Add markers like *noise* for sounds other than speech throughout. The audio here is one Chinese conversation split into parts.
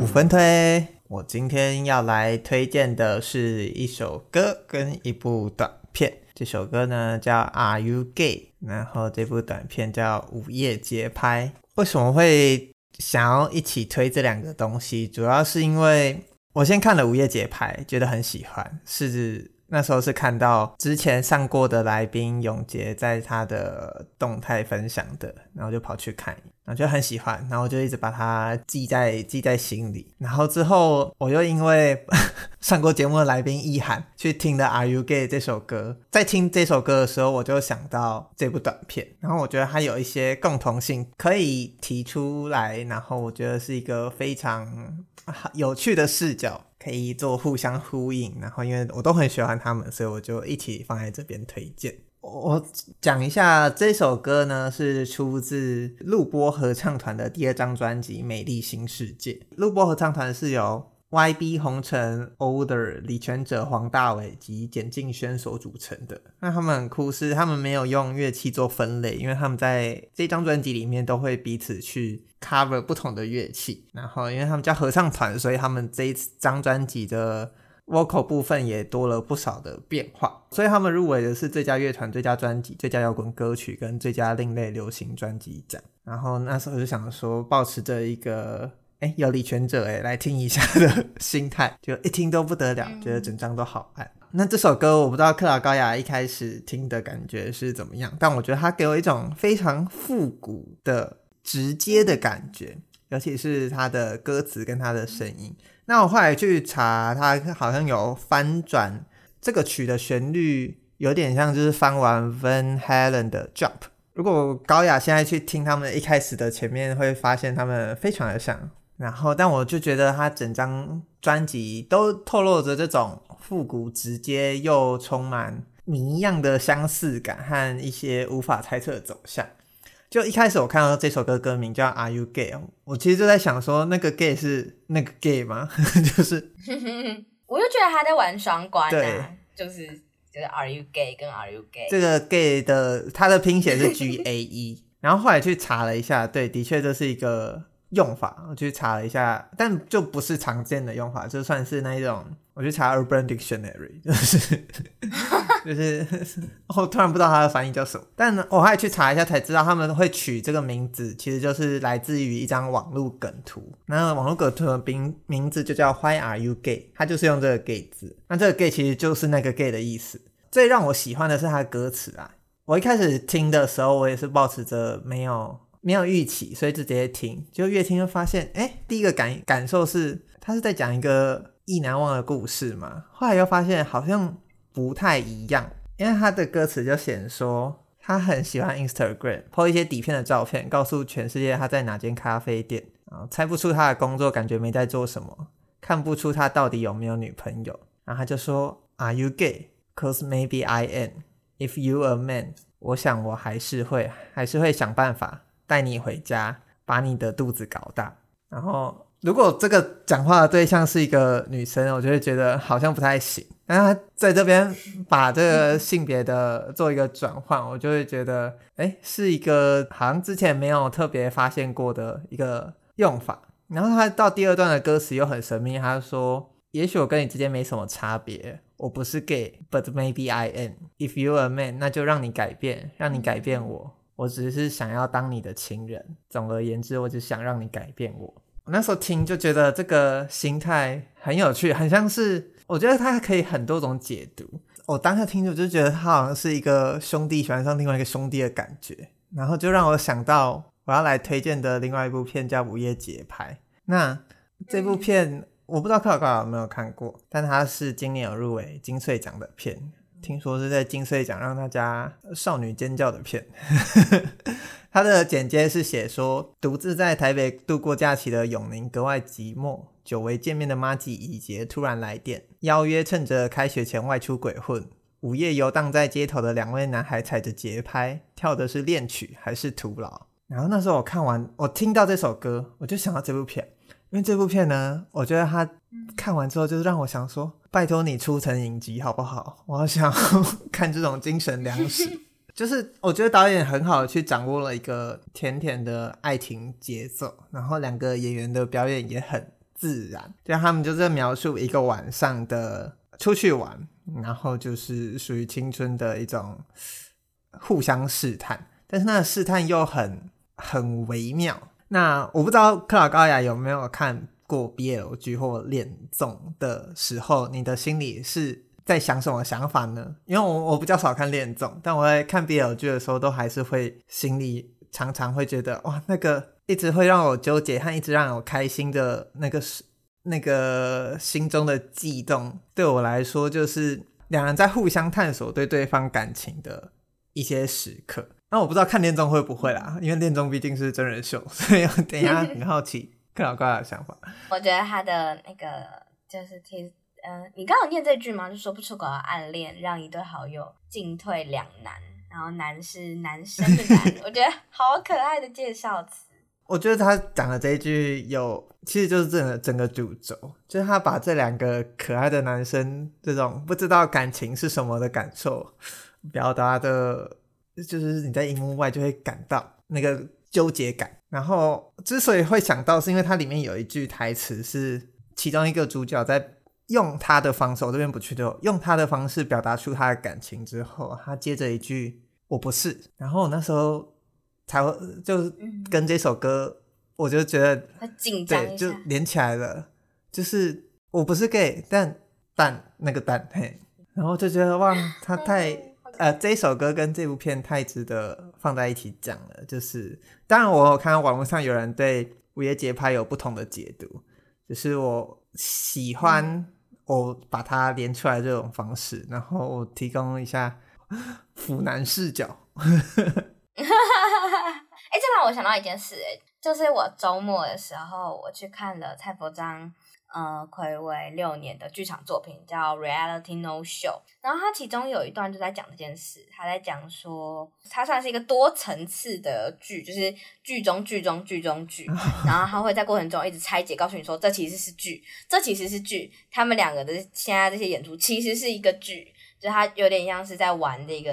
五分推，我今天要来推荐的是一首歌跟一部短片。这首歌呢叫《Are You Gay》，然后这部短片叫《午夜节拍》。为什么会想要一起推这两个东西？主要是因为我先看了《午夜节拍》，觉得很喜欢，是。那时候是看到之前上过的来宾永杰在他的动态分享的，然后就跑去看，然后就很喜欢，然后就一直把它记在记在心里。然后之后我又因为 *laughs* 上过节目的来宾易涵去听了《Are You Gay》这首歌，在听这首歌的时候，我就想到这部短片，然后我觉得它有一些共同性可以提出来，然后我觉得是一个非常有趣的视角。可以做互相呼应，然后因为我都很喜欢他们，所以我就一起放在这边推荐。我讲一下这首歌呢，是出自录播合唱团的第二张专辑《美丽新世界》。录播合唱团是由 YB 红尘、Older、李权哲、黄大玮及简敬轩所组成的。那他们很酷是，他们没有用乐器做分类，因为他们在这张专辑里面都会彼此去 cover 不同的乐器。然后，因为他们叫合唱团，所以他们这一张专辑的 vocal 部分也多了不少的变化。所以他们入围的是最佳乐团、最佳专辑、最佳摇滚歌曲跟最佳另类流行专辑奖。然后那时候就想说，保持着一个。哎，有理权者哎，来听一下的心态，就一听都不得了，觉得整张都好爱。那这首歌我不知道克劳高雅一开始听的感觉是怎么样，但我觉得它给我一种非常复古的直接的感觉，尤其是它的歌词跟它的声音。那我后来去查，它好像有翻转这个曲的旋律，有点像就是翻完 Van Halen 的 Jump。如果高雅现在去听他们一开始的前面，会发现他们非常的像。然后，但我就觉得他整张专辑都透露着这种复古、直接又充满谜一样的相似感和一些无法猜测的走向。就一开始我看到这首歌歌名叫《Are You Gay》，我其实就在想说，那个 gay 是那个 gay 吗？*laughs* 就是，*laughs* 我就觉得他在玩双关啊，对，就是就是 Are You Gay 跟 Are You Gay 这个 gay 的它的拼写是 G A E，*laughs* 然后后来去查了一下，对，的确这是一个。用法我去查了一下，但就不是常见的用法，就算是那一种，我去查 Urban Dictionary，就是 *laughs* 就是，*laughs* 我突然不知道它的翻译叫什么，但我还去查一下才知道他们会取这个名字，其实就是来自于一张网络梗图。那网络梗图的名名字就叫 Why Are You Gay？它就是用这个 gay 字，那这个 gay 其实就是那个 gay 的意思。最让我喜欢的是它的歌词啊，我一开始听的时候，我也是保持着没有。没有预期，所以就直接听，就越听就发现，哎，第一个感感受是他是在讲一个意难忘的故事嘛。后来又发现好像不太一样，因为他的歌词就显说他很喜欢 Instagram，po 一些底片的照片，告诉全世界他在哪间咖啡店啊，猜不出他的工作，感觉没在做什么，看不出他到底有没有女朋友。然后他就说，Are you gay? Cause maybe I am. If you a man，我想我还是会还是会想办法。带你回家，把你的肚子搞大。然后，如果这个讲话的对象是一个女生，我就会觉得好像不太行。那他在这边把这个性别的做一个转换，我就会觉得，哎，是一个好像之前没有特别发现过的一个用法。然后他到第二段的歌词又很神秘，他说：“也许我跟你之间没什么差别，我不是 gay，but maybe I am. If you're a man，那就让你改变，让你改变我。”我只是想要当你的情人。总而言之，我只想让你改变我。我那时候听就觉得这个心态很有趣，很像是我觉得它可以很多种解读。我当下听着就觉得他好像是一个兄弟喜欢上另外一个兄弟的感觉，然后就让我想到我要来推荐的另外一部片叫《午夜节拍》。那这部片我不知道克劳高雅有没有看过，但它是今年有入围金穗奖的片。听说是在金穗奖让大家少女尖叫的片，*laughs* 他的简介是写说，独自在台北度过假期的永宁格外寂寞，久违见面的妈吉以洁突然来电，邀约趁着开学前外出鬼混。午夜游荡在街头的两位男孩踩着节拍，跳的是恋曲还是徒劳？然后那时候我看完，我听到这首歌，我就想到这部片。因为这部片呢，我觉得他看完之后，就是让我想说，拜托你出成影集好不好？我好想 *laughs* 看这种精神粮食。*laughs* 就是我觉得导演很好的去掌握了一个甜甜的爱情节奏，然后两个演员的表演也很自然，就他们就在描述一个晚上的出去玩，然后就是属于青春的一种互相试探，但是那个试探又很很微妙。那我不知道克劳高雅有没有看过 BL 剧或恋综的时候，你的心里是在想什么想法呢？因为我我比较少看恋综，但我在看 BL 剧的时候，都还是会心里常常会觉得哇，那个一直会让我纠结和一直让我开心的那个是那个心中的悸动，对我来说就是两人在互相探索对对方感情的一些时刻。那我不知道看恋综会不会啦，因为恋综毕竟是真人秀，*laughs* 所以我等一下很好奇克劳高雅的想法。我觉得他的那个就是听，嗯、呃，你刚有念这句吗？就说不出口的暗恋，让一对好友进退两难。然后男是男生的男，*laughs* 我觉得好可爱的介绍词。我觉得他讲的这一句有，其实就是整个整个主轴，就是他把这两个可爱的男生这种不知道感情是什么的感受表达的。就是你在荧幕外就会感到那个纠结感，然后之所以会想到，是因为它里面有一句台词是其中一个主角在用他的方式，我这边不去掉，用他的方式表达出他的感情之后，他接着一句“我不是”，然后我那时候才会就跟这首歌，我就觉得很紧张，对，就连起来了，就是我不是 gay，但但那个但嘿，然后就觉得哇，他太。呃，这一首歌跟这部片太值得放在一起讲了。就是，当然我有看到网络上有人对《午夜节拍》有不同的解读，就是我喜欢我把它连出来这种方式，然后我提供一下腐男视角。*laughs* 哎、欸，这让我想到一件事，哎，就是我周末的时候我去看了蔡柏璋。呃，暌违六年的剧场作品叫《Reality No Show》，然后它其中有一段就在讲这件事，他在讲说，它算是一个多层次的剧，就是剧中剧中剧中剧，*laughs* 然后他会在过程中一直拆解，告诉你说这其实是剧，这其实是剧，他们两个的现在这些演出其实是一个剧，就他有点像是在玩这个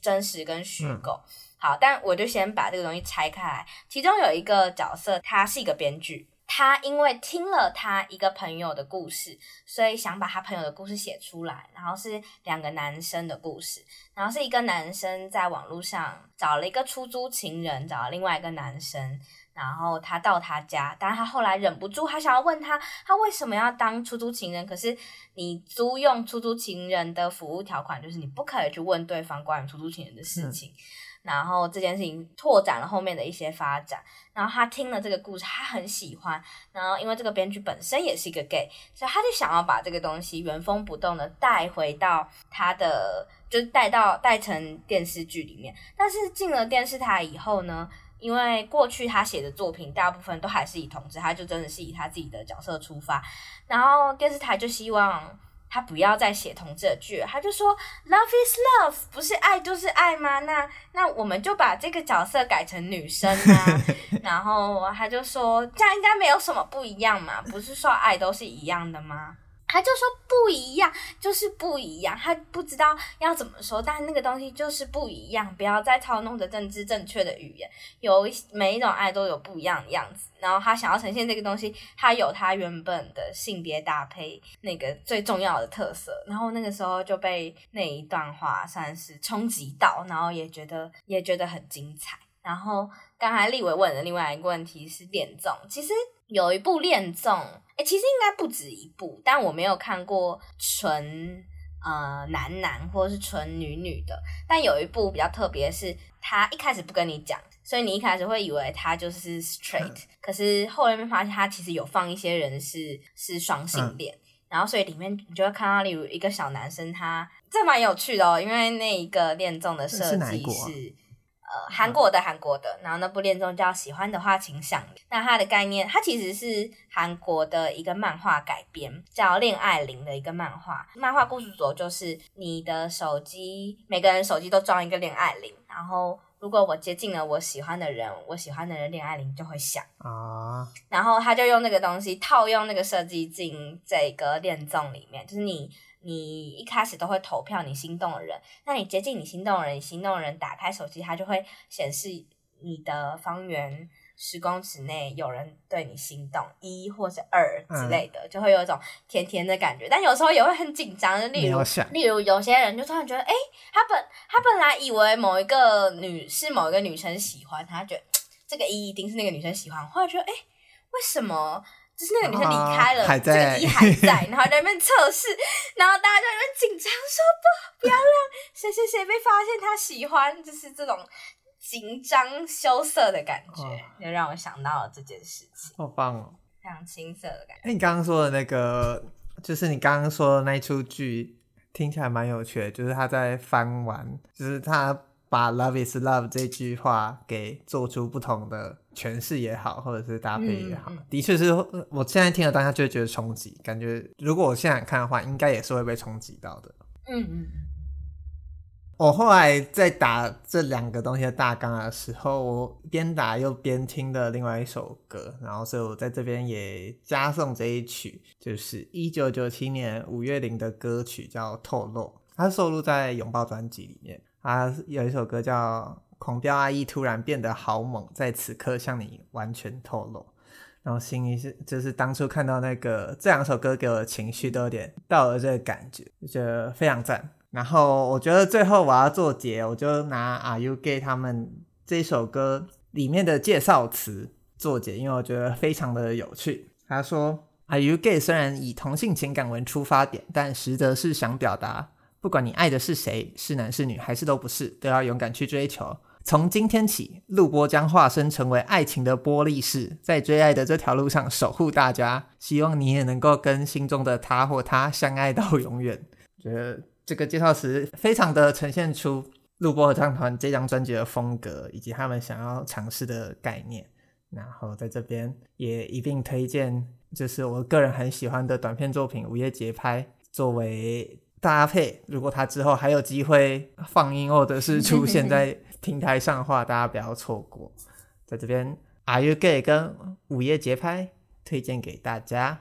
真实跟虚构。嗯、好，但我就先把这个东西拆开来，其中有一个角色，他是一个编剧。他因为听了他一个朋友的故事，所以想把他朋友的故事写出来。然后是两个男生的故事，然后是一个男生在网络上找了一个出租情人，找了另外一个男生，然后他到他家，但是他后来忍不住，他想要问他，他为什么要当出租情人？可是你租用出租情人的服务条款就是你不可以去问对方关于出租情人的事情。嗯然后这件事情拓展了后面的一些发展，然后他听了这个故事，他很喜欢。然后因为这个编剧本身也是一个 gay，所以他就想要把这个东西原封不动的带回到他的，就是带到带成电视剧里面。但是进了电视台以后呢，因为过去他写的作品大部分都还是以同志，他就真的是以他自己的角色出发。然后电视台就希望。他不要再写同志的剧，他就说 “love is love”，不是爱就是爱吗？那那我们就把这个角色改成女生啊。*laughs* 然后他就说这样应该没有什么不一样嘛，不是说爱都是一样的吗？他就说不一样，就是不一样。他不知道要怎么说，但那个东西就是不一样。不要再操弄着政治正确的语言。有每一种爱都有不一样的样子。然后他想要呈现这个东西，他有他原本的性别搭配那个最重要的特色。然后那个时候就被那一段话算是冲击到，然后也觉得也觉得很精彩。然后刚才立伟问的另外一个问题是恋综，其实有一部恋综。哎，其实应该不止一部，但我没有看过纯呃男男或者是纯女女的。但有一部比较特别，是他一开始不跟你讲，所以你一开始会以为他就是 straight，嗯，可是后来面发现他其实有放一些人是是双性恋，嗯，然后所以里面你就会看到，例如一个小男生他，他这蛮有趣的哦，因为那一个恋综的设计是。呃，韩国的韩国的，然后那部恋综叫《喜欢的话请响铃》，那它的概念，它其实是韩国的一个漫画改编，叫《恋爱铃》的一个漫画。漫画故事主轴就是你的手机，每个人手机都装一个恋爱铃，然后如果我接近了我喜欢的人，我喜欢的人恋爱铃就会响啊。然后他就用那个东西套用那个设计进这个恋综里面，就是你。你一开始都会投票你心动的人，那你接近你心动的人，你心动的人打开手机，它就会显示你的方圆十公尺内有人对你心动一或者二之类的，嗯、就会有一种甜甜的感觉。但有时候也会很紧张，例如例如有些人就突然觉得，哎、欸，他本他本来以为某一个女是某一个女生喜欢他，觉得这个一一定是那个女生喜欢，后来觉得，哎、欸，为什么？就是那个女生离开了，这个一还在，*laughs* 然后在那边测试，然后大家就在那边紧张，说不，不要让谁谁谁被发现他喜欢，就是这种紧张羞涩的感觉，就让我想到了这件事情。好棒哦，非常青涩的感觉。哎，你刚刚说的那个，就是你刚刚说的那一出剧，听起来蛮有趣的，就是他在翻完，就是他。把 “love is love” 这句话给做出不同的诠释也好，或者是搭配也好，嗯、的确是我现在听了当下就会觉得冲击，感觉如果我现在看的话，应该也是会被冲击到的。嗯嗯。我后来在打这两个东西的大纲的时候，我边打又边听的另外一首歌，然后所以我在这边也加送这一曲，就是一九九七年五月铃的歌曲叫《透露》，它收录在《拥抱》专辑里面。啊，有一首歌叫《狂飙爱意突然变得好猛》，在此刻向你完全透露。然后心里是，就是当初看到那个这两首歌给我的情绪都有点到了这个感觉，就觉得非常赞。然后我觉得最后我要做结，我就拿 Are You Gay 他们这首歌里面的介绍词做结，因为我觉得非常的有趣。他说：“Are You Gay？” 虽然以同性情感为出发点，但实则是想表达。不管你爱的是谁，是男是女，还是都不是，都要勇敢去追求。从今天起，录播将化身成为爱情的玻璃室，在追爱的这条路上守护大家。希望你也能够跟心中的他或她相爱到永远。觉得这个介绍词非常的呈现出录播合唱团这张专辑的风格，以及他们想要尝试的概念。然后在这边也一并推荐，就是我个人很喜欢的短片作品《午夜节拍》，作为。搭配，如果他之后还有机会放映或者是出现在平台上的话，大家不要错过。在这边，Are You Gay 跟午夜节拍推荐给大家。